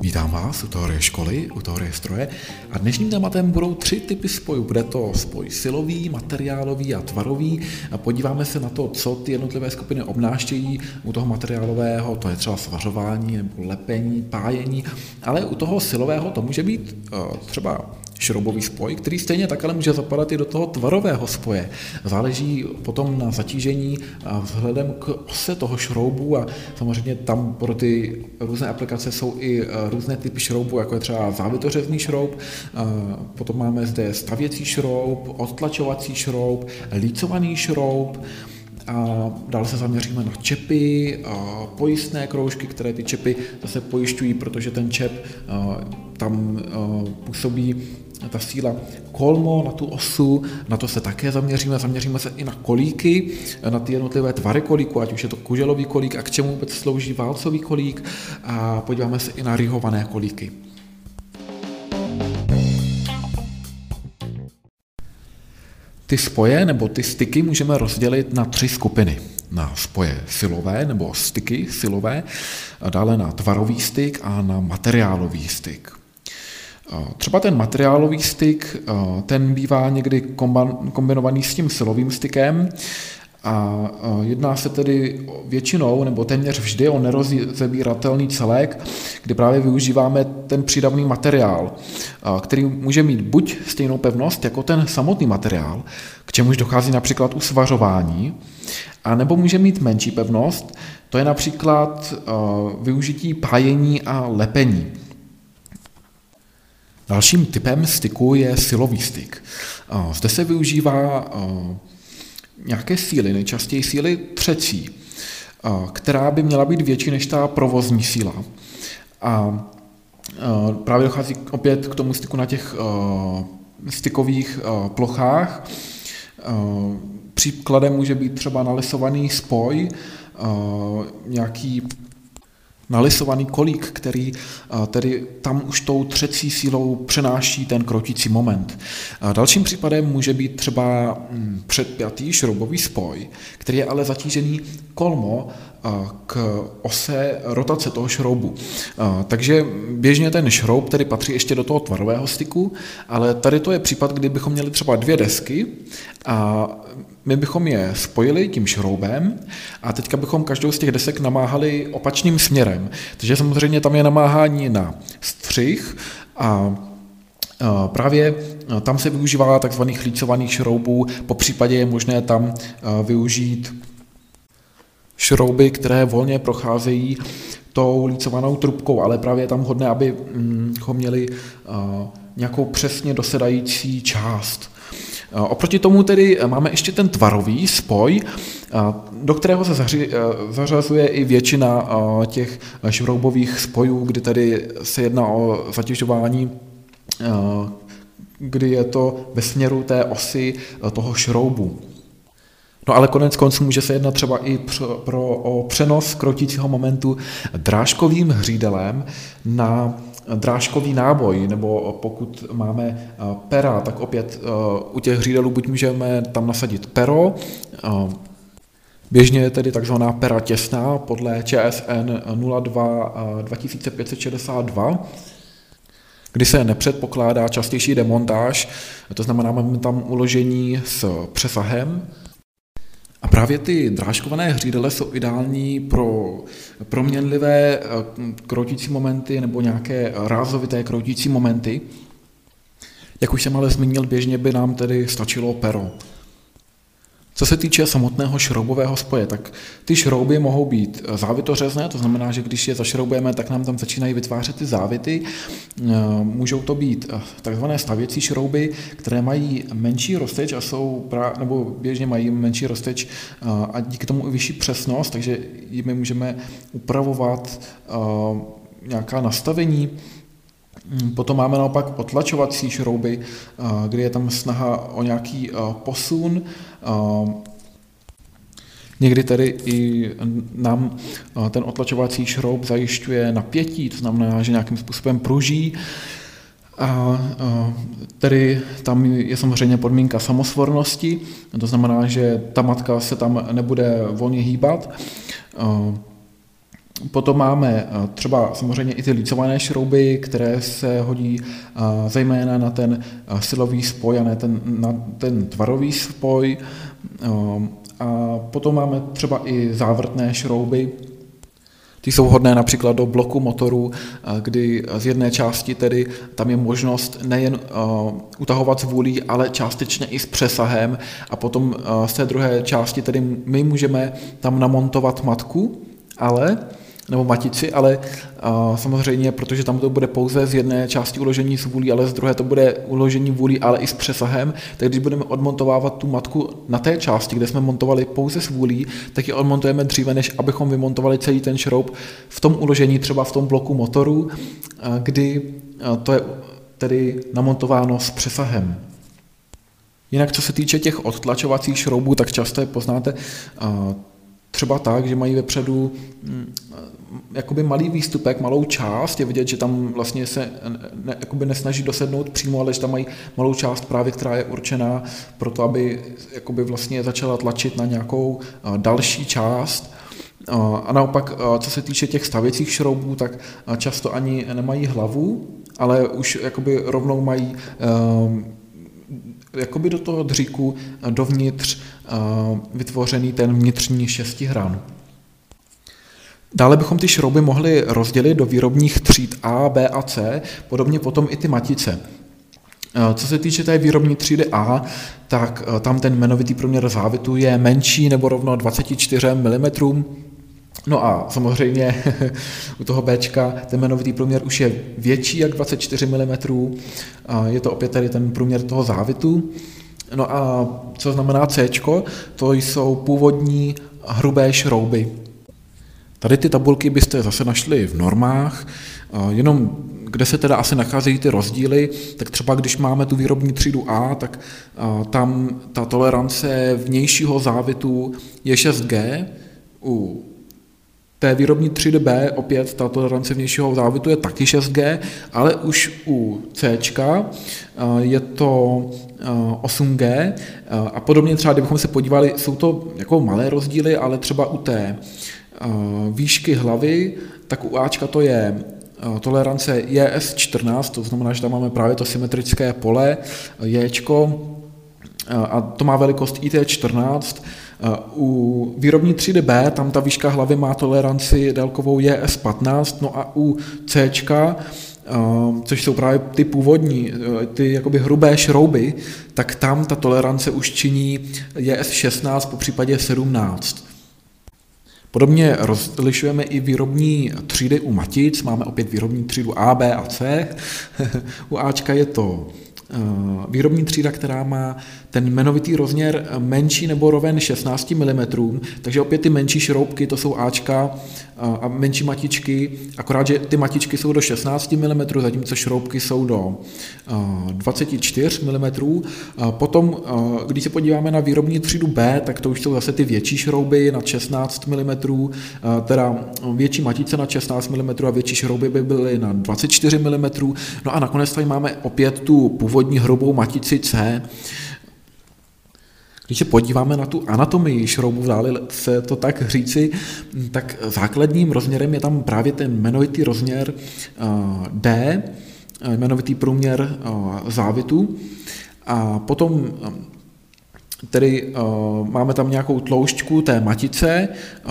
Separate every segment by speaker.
Speaker 1: Vítám vás u teorie školy, u teorie stroje a dnešním tématem budou tři typy spojů. Bude to spoj silový, materiálový a tvarový. A podíváme se na to, co ty jednotlivé skupiny obnáštějí. U toho materiálového to je třeba svařování nebo lepení, pájení, ale u toho silového to může být uh, třeba šroubový spoj, který stejně tak ale může zapadat i do toho tvarového spoje. Záleží potom na zatížení vzhledem k ose toho šroubu a samozřejmě tam pro ty různé aplikace jsou i různé typy šroubů, jako je třeba závitořezný šroub, potom máme zde stavěcí šroub, odtlačovací šroub, lícovaný šroub, a dále se zaměříme na čepy, pojistné kroužky, které ty čepy zase pojišťují, protože ten čep tam působí ta síla kolmo na tu osu, na to se také zaměříme, zaměříme se i na kolíky, na ty jednotlivé tvary kolíku, ať už je to kuželový kolík a k čemu vůbec slouží válcový kolík a podíváme se i na rihované kolíky. Ty spoje nebo ty styky můžeme rozdělit na tři skupiny. Na spoje silové nebo styky silové, dále na tvarový styk a na materiálový styk. Třeba ten materiálový styk, ten bývá někdy kombinovaný s tím silovým stykem a jedná se tedy většinou nebo téměř vždy o nerozebíratelný celek, kdy právě využíváme ten přídavný materiál, který může mít buď stejnou pevnost jako ten samotný materiál, k čemuž dochází například u svařování, a nebo může mít menší pevnost, to je například využití pájení a lepení. Dalším typem styku je silový styk. Zde se využívá nějaké síly, nejčastěji síly třecí, která by měla být větší než ta provozní síla. A právě dochází opět k tomu styku na těch stykových plochách. Příkladem může být třeba nalisovaný spoj, nějaký nalisovaný kolík, který tedy tam už tou třecí sílou přenáší ten krotící moment. Dalším případem může být třeba mm, předpjatý šroubový spoj, který je ale zatížený kolmo k ose rotace toho šroubu. Takže běžně ten šroub tedy patří ještě do toho tvarového styku, ale tady to je případ, kdy bychom měli třeba dvě desky a my bychom je spojili tím šroubem a teďka bychom každou z těch desek namáhali opačným směrem. Takže samozřejmě tam je namáhání na střih a Právě tam se využívá tzv. chlícovaných šroubů, po případě je možné tam využít šrouby, které volně procházejí tou lícovanou trubkou, ale právě je tam hodné, abychom měli nějakou přesně dosedající část. Oproti tomu tedy máme ještě ten tvarový spoj, do kterého se zařazuje i většina těch šroubových spojů, kdy tedy se jedná o zatěžování kdy je to ve směru té osy toho šroubu. No ale konec konců může se jednat třeba i pro, pro, o přenos krotícího momentu drážkovým hřídelem na drážkový náboj, nebo pokud máme eh, pera, tak opět eh, u těch hřídelů buď můžeme tam nasadit pero, eh, Běžně je tedy takzvaná pera těsná podle ČSN 02 2562, kdy se nepředpokládá častější demontáž, to znamená, máme tam uložení s přesahem, a právě ty drážkované hřídele jsou ideální pro proměnlivé eh, kroutící momenty nebo nějaké rázovité kroutící momenty. Jak už jsem ale zmínil, běžně by nám tedy stačilo pero. Co se týče samotného šroubového spoje, tak ty šrouby mohou být závitořezné, to znamená, že když je zašroubujeme, tak nám tam začínají vytvářet ty závity. Eh, můžou to být eh, takzvané stavěcí šrouby, které mají menší rozteč a jsou, nebo běžně mají menší rozteč eh, a díky tomu i vyšší přesnost, takže jimi můžeme upravovat nějaká nastavení, Potom máme naopak otlačovací šrouby, kdy je tam snaha o nějaký posun Někdy tedy i nám ten otlačovací šroub zajišťuje napětí, to znamená, že nějakým způsobem pruží. A tedy tam je samozřejmě podmínka samosvornosti, to znamená, že ta matka se tam nebude volně hýbat. Potom máme třeba samozřejmě i ty lícované šrouby, které se hodí zejména na ten silový spoj a ne ten, na ten tvarový spoj. A potom máme třeba i závrtné šrouby, ty jsou hodné například do bloku motoru, kdy z jedné části tedy tam je možnost nejen utahovat vůlí, ale částečně i s přesahem a potom z té druhé části tedy my můžeme tam namontovat matku, ale nebo matici, ale samozřejmě, protože tam to bude pouze z jedné části uložení s vůlí, ale z druhé to bude uložení vůlí, ale i s přesahem, tak když budeme odmontovávat tu matku na té části, kde jsme montovali pouze s vůlí, tak ji odmontujeme dříve, než abychom vymontovali celý ten šroub v tom uložení, třeba v tom bloku motoru, kdy to je tedy namontováno s přesahem. Jinak, co se týče těch odtlačovacích šroubů, tak často je poznáte třeba tak, že mají vepředu mm, jakoby malý výstupek, malou část, je vidět, že tam vlastně se ne, jakoby nesnaží dosednout přímo, ale že tam mají malou část právě, která je určená pro to, aby jakoby vlastně začala tlačit na nějakou další část. A naopak, co se týče těch stavěcích šroubů, tak často ani nemají hlavu, ale už jakoby rovnou mají jakoby do toho dříku dovnitř vytvořený ten vnitřní šestihran. Dále bychom ty šrouby mohli rozdělit do výrobních tříd A, B a C, podobně potom i ty matice. Co se týče té výrobní třídy A, tak tam ten jmenovitý průměr závitu je menší nebo rovno 24 mm. No a samozřejmě u toho B ten jmenovitý průměr už je větší jak 24 mm. Je to opět tady ten průměr toho závitu. No a co znamená C? To jsou původní hrubé šrouby. Tady ty tabulky byste zase našli v normách, jenom kde se teda asi nacházejí ty rozdíly, tak třeba když máme tu výrobní třídu A, tak tam ta tolerance vnějšího závitu je 6G, u té výrobní třídy B opět ta tolerance vnějšího závitu je taky 6G, ale už u C je to 8G a podobně třeba, kdybychom se podívali, jsou to jako malé rozdíly, ale třeba u té výšky hlavy, tak u Ačka to je tolerance JS14, to znamená, že tam máme právě to symetrické pole, Jčko, a to má velikost IT14. U výrobní třídy B, tam ta výška hlavy má toleranci délkovou JS15, no a u C, což jsou právě ty původní, ty jakoby hrubé šrouby, tak tam ta tolerance už činí JS16, po případě 17. Podobně rozlišujeme i výrobní třídy u matic, máme opět výrobní třídu A, B a C. u Ačka je to výrobní třída, která má ten jmenovitý rozměr menší nebo roven 16 mm, takže opět ty menší šroubky, to jsou Ačka a menší matičky, akorát, že ty matičky jsou do 16 mm, zatímco šroubky jsou do 24 mm. Potom, když se podíváme na výrobní třídu B, tak to už jsou zase ty větší šrouby na 16 mm, teda větší matice na 16 mm a větší šrouby by byly na 24 mm. No a nakonec tady máme opět tu původní hrubou matici C, když se podíváme na tu anatomii šroubu, dále se to tak říci, tak základním rozměrem je tam právě ten jmenovitý rozměr eh, D, eh, jmenovitý průměr eh, závitu. A potom Tedy uh, máme tam nějakou tloušťku té matice,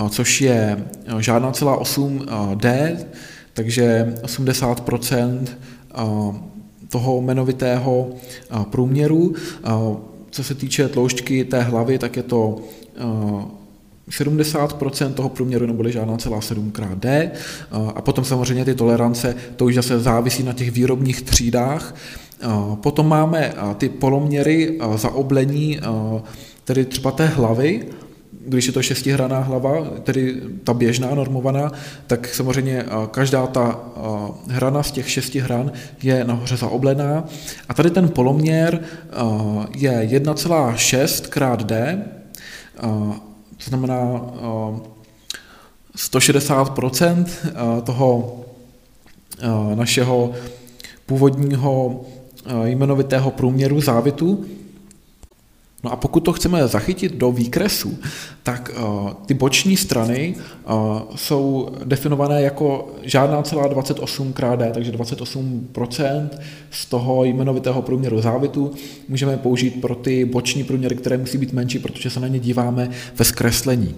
Speaker 1: což je žádná celá 8 uh, D, takže 80 uh, toho jmenovitého průměru. Co se týče tloušťky té hlavy, tak je to 70% eh, toho průměru neboli žádná celá 7 krát D. A potom samozřejmě ty tolerance, to už zase závisí na těch výrobních třídách. Potom máme ty poloměry zaoblení, tedy třeba té hlavy, když je to šestihraná hlava, tedy ta běžná, normovaná, tak samozřejmě každá ta hrana z těch šesti hran je nahoře zaoblená. A tady ten poloměr je 1,6 krát D, to znamená 160% toho našeho původního jmenovitého průměru závitu. No a pokud to chceme zachytit do výkresu, tak uh, ty boční strany uh, jsou definované jako žádná celá 28 krát D, takže 28% z toho jmenovitého průměru závitu můžeme použít pro ty boční průměry, které musí být menší, protože se na ně díváme ve zkreslení.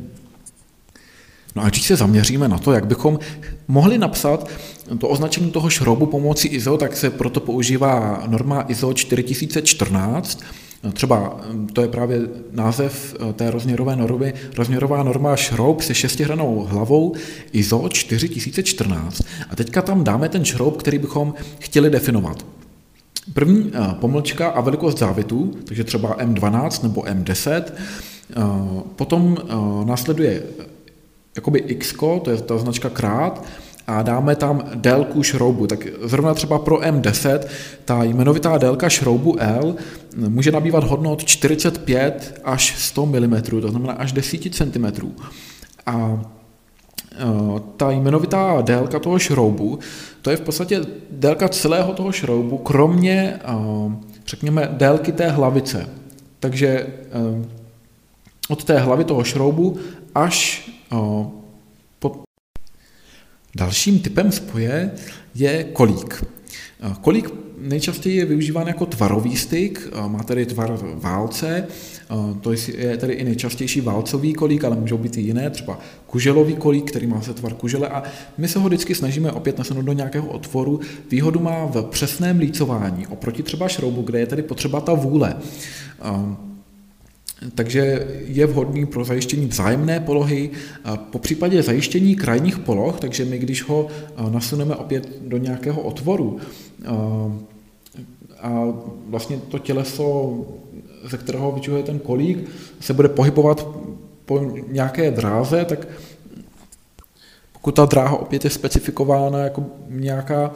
Speaker 1: No a když se zaměříme na to, jak bychom mohli napsat to označení toho šroubu pomocí ISO, tak se proto používá norma ISO 4014, Třeba hm, to je právě název eh, té rozměrové normy, rozměrová norma šroub se šestihranou hlavou ISO 4014. A teďka tam dáme ten šroub, který bychom chtěli definovat. První eh, pomlčka a velikost závitu, takže třeba M12 nebo M10, eh, potom následuje jakoby X, to je ta značka krát, a dáme tam délku šroubu. Tak zrovna třeba pro M10 ta jmenovitá délka šroubu L může nabývat hodnot 45 až 100 mm, to znamená až 10 cm. A e, ta jmenovitá délka toho šroubu, to je v podstatě délka celého toho šroubu, kromě, e, řekněme, délky té hlavice. Takže e, od té hlavy toho šroubu až Dalším typem spoje je kolík. Kolík nejčastěji je využíván jako tvarový styk, má tedy tvar válce, to je tedy i nejčastější válcový kolík, ale můžou být i jiné, třeba kuželový kolík, který má se tvar kužele a my se ho vždycky snažíme opět nasunout do nějakého otvoru. Výhodu má v přesném lícování, oproti třeba šroubu, kde je tedy potřeba ta vůle. Takže je vhodný pro zajištění vzájemné polohy, po případě zajištění krajních poloh, takže my když ho nasuneme opět do nějakého otvoru a vlastně to těleso, ze kterého vyčuhuje ten kolík, se bude pohybovat po nějaké dráze, tak pokud ta dráha opět je specifikována jako nějaká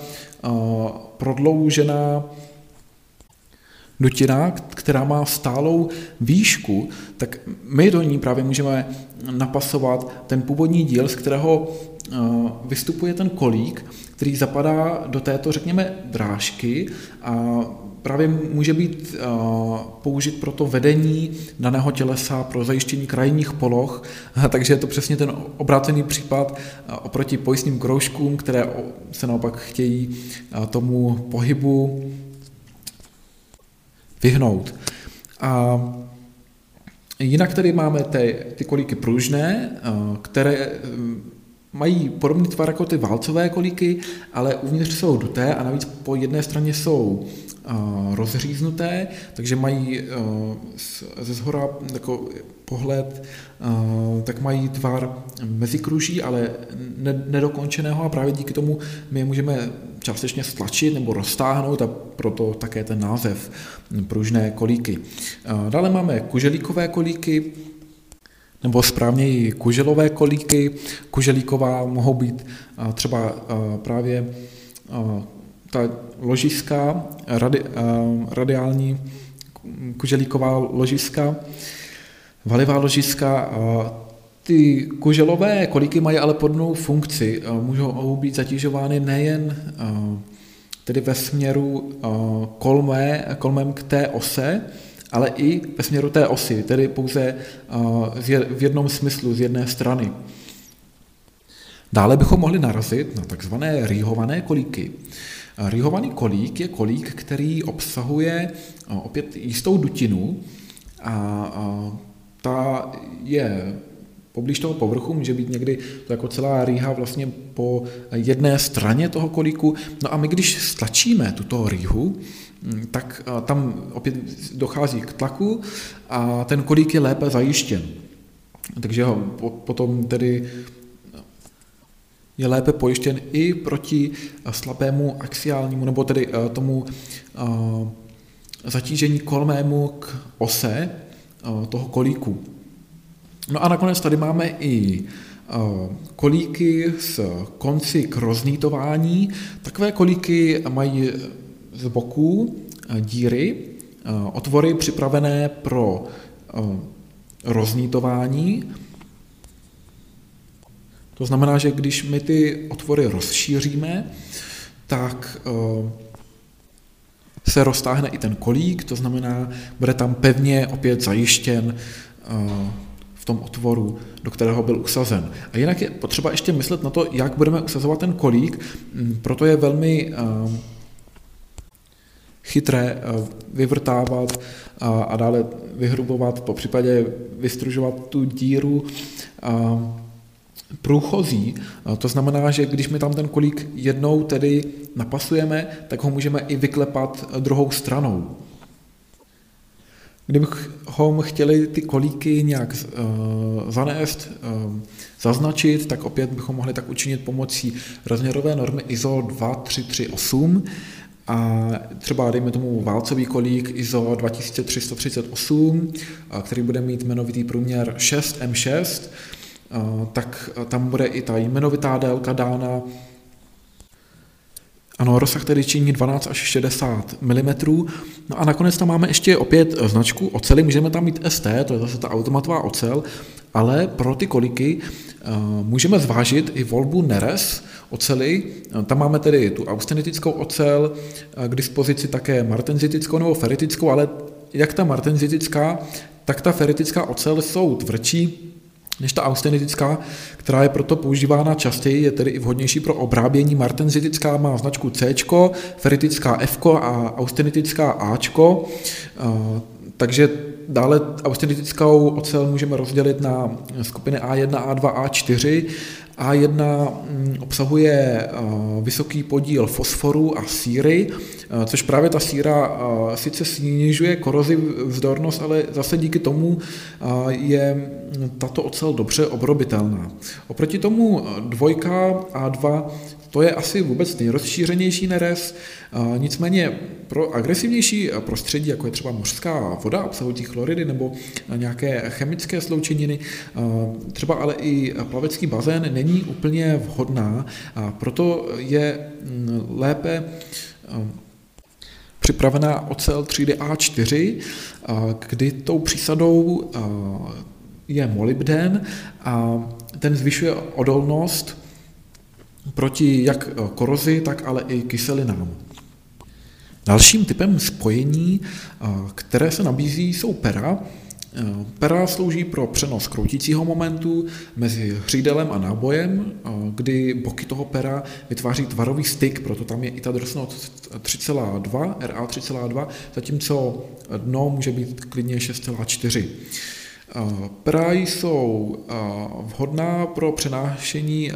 Speaker 1: prodloužená dutina, která má stálou výšku, tak my do ní právě můžeme napasovat ten původní díl, z kterého eh, vystupuje ten kolík, který zapadá do této, řekněme, drážky a právě může být eh, použit pro to vedení daného tělesa, pro zajištění krajních poloh, takže je to přesně ten obrácený případ eh, oproti pojistným kroužkům, které se naopak chtějí tomu pohybu vyhnout. A jinak tady máme ty, ty kolíky pružné, eh, které eh, mají podobný tvar jako ty válcové kolíky, ale uvnitř jsou duté a navíc po jedné straně jsou rozříznuté, takže mají ze zhora jako pohled, tak mají tvar mezikruží, ale nedokončeného a právě díky tomu my je můžeme částečně stlačit nebo roztáhnout a proto také ten název pružné kolíky. Dále máme kuželíkové kolíky, nebo správněji kuželové kolíky. Kuželíková mohou být třeba právě ta ložiska, radi, radiální kuželíková ložiska, valivá ložiska, ty kuželové kolíky mají ale podobnou funkci. Můžou být zatěžovány nejen tedy ve směru kolme, kolmem k té ose, ale i ve směru té osy, tedy pouze v jednom smyslu, z jedné strany. Dále bychom mohli narazit na takzvané rýhované kolíky. Rihovaný kolík je kolík, který obsahuje opět jistou dutinu a ta je poblíž toho povrchu, může být někdy to jako celá rýha vlastně po jedné straně toho kolíku. No a my když stlačíme tuto rýhu, tak tam opět dochází k tlaku a ten kolík je lépe zajištěn. Takže ho potom tedy je lépe pojištěn i proti slabému axiálnímu, nebo tedy eh, tomu eh, zatížení kolmému k ose eh, toho kolíku. No a nakonec tady máme i kolíky s konci k roznítování. Takové kolíky mají z boku díry, otvory připravené pro roznítování to znamená, že když my ty otvory rozšíříme, tak eh, se roztáhne i ten kolík, to znamená, bude tam pevně opět zajištěn v tom otvoru, do kterého byl usazen. A jinak je potřeba ještě myslet na to, jak budeme usazovat ten kolík, mm, proto je velmi chytré vyvrtávat a dále vyhrubovat, po případě vystružovat tu díru průchozí. To znamená, že když my tam ten kolík jednou tedy napasujeme, tak ho můžeme i vyklepat druhou stranou. Kdybychom chtěli ty kolíky nějak uh, zanést, uh, zaznačit, tak opět bychom mohli tak učinit pomocí rozměrové normy ISO 2338 a třeba dejme tomu válcový kolík ISO 2338, který bude mít jmenovitý průměr 6M6, tak tam bude i ta jmenovitá délka dána. Ano, rozsah tedy činí 12 až 60 mm. No a nakonec tam máme ještě opět značku oceli, můžeme tam mít ST, to je zase ta automatová ocel, ale pro ty koliky můžeme zvážit i volbu Neres oceli. Tam máme tedy tu austenitickou ocel, k dispozici také martenzitickou nebo feritickou, ale jak ta martenzitická, tak ta feritická ocel jsou tvrdší, než ta austenitická, která je proto používána častěji, je tedy i vhodnější pro obrábění. Martenzitická má značku C, feritická F a austenitická A. Takže dále austenitickou ocel můžeme rozdělit na skupiny A1, A2, A4 a1 mm, obsahuje vysoký podíl fosforu a síry, což právě ta síra sice snižuje korozi vzdornost, ale zase díky tomu je tato ocel dobře obrobitelná. Oproti tomu dvojka A2 to je asi vůbec nejrozšířenější nerez, nicméně pro agresivnější prostředí, jako je třeba mořská voda obsahující chloridy nebo nějaké chemické sloučeniny, třeba ale i plavecký bazén není úplně vhodná, a proto je mm, lépe připravená ocel třídy A4, kdy tou přísadou je molybden a ten zvyšuje odolnost proti jak eh, korozi, tak ale i kyselinám. Dalším typem spojení, které se nabízí, jsou pera. Eh, pera slouží pro přenos kroutícího momentu mezi hřídelem a nábojem, kdy boky toho pera vytváří tvarový styk, proto tam je i ta drsnost 3,2, RA 3,2, zatímco dno může být klidně 6,4. Pera jsou vhodná pro přenášení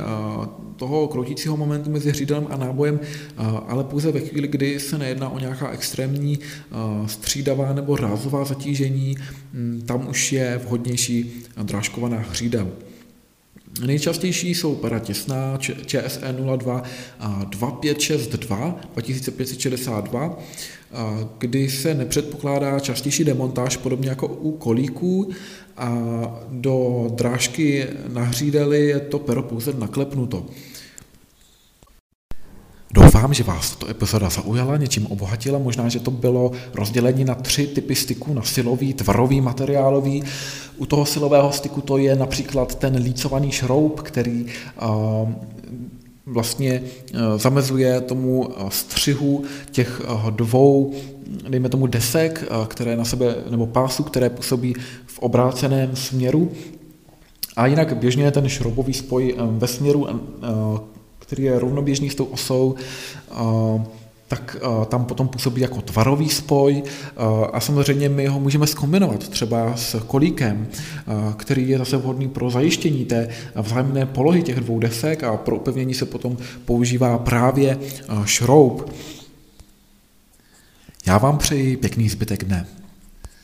Speaker 1: toho kroutícího momentu mezi hřídelem a nábojem, ale pouze ve chvíli, kdy se nejedná o nějaká extrémní střídavá nebo rázová zatížení, tam už je vhodnější drážkovaná hřídel. Nejčastější jsou para těsná ČSE 02 a 2562 2562, kdy se nepředpokládá častější demontáž, podobně jako u kolíků, a do drážky na hřídeli je to pero pouze naklepnuto. Doufám, že vás tato epizoda zaujala, něčím obohatila. Možná, že to bylo rozdělení na tři typy styků, na silový, tvarový, materiálový. U toho silového styku to je například ten lícovaný šroub, který uh, vlastně uh, zamezuje tomu uh, střihu těch dvou, dejme tomu desek, které na sebe, nebo pásu, které působí v obráceném směru. A jinak běžně je ten šroubový spoj ve směru který je rovnoběžný s tou osou, tak tam potom působí jako tvarový spoj a samozřejmě my ho můžeme skombinovat třeba s kolíkem, který je zase vhodný pro zajištění té vzájemné polohy těch dvou desek a pro upevnění se potom používá právě šroub. Já vám přeji pěkný zbytek dne.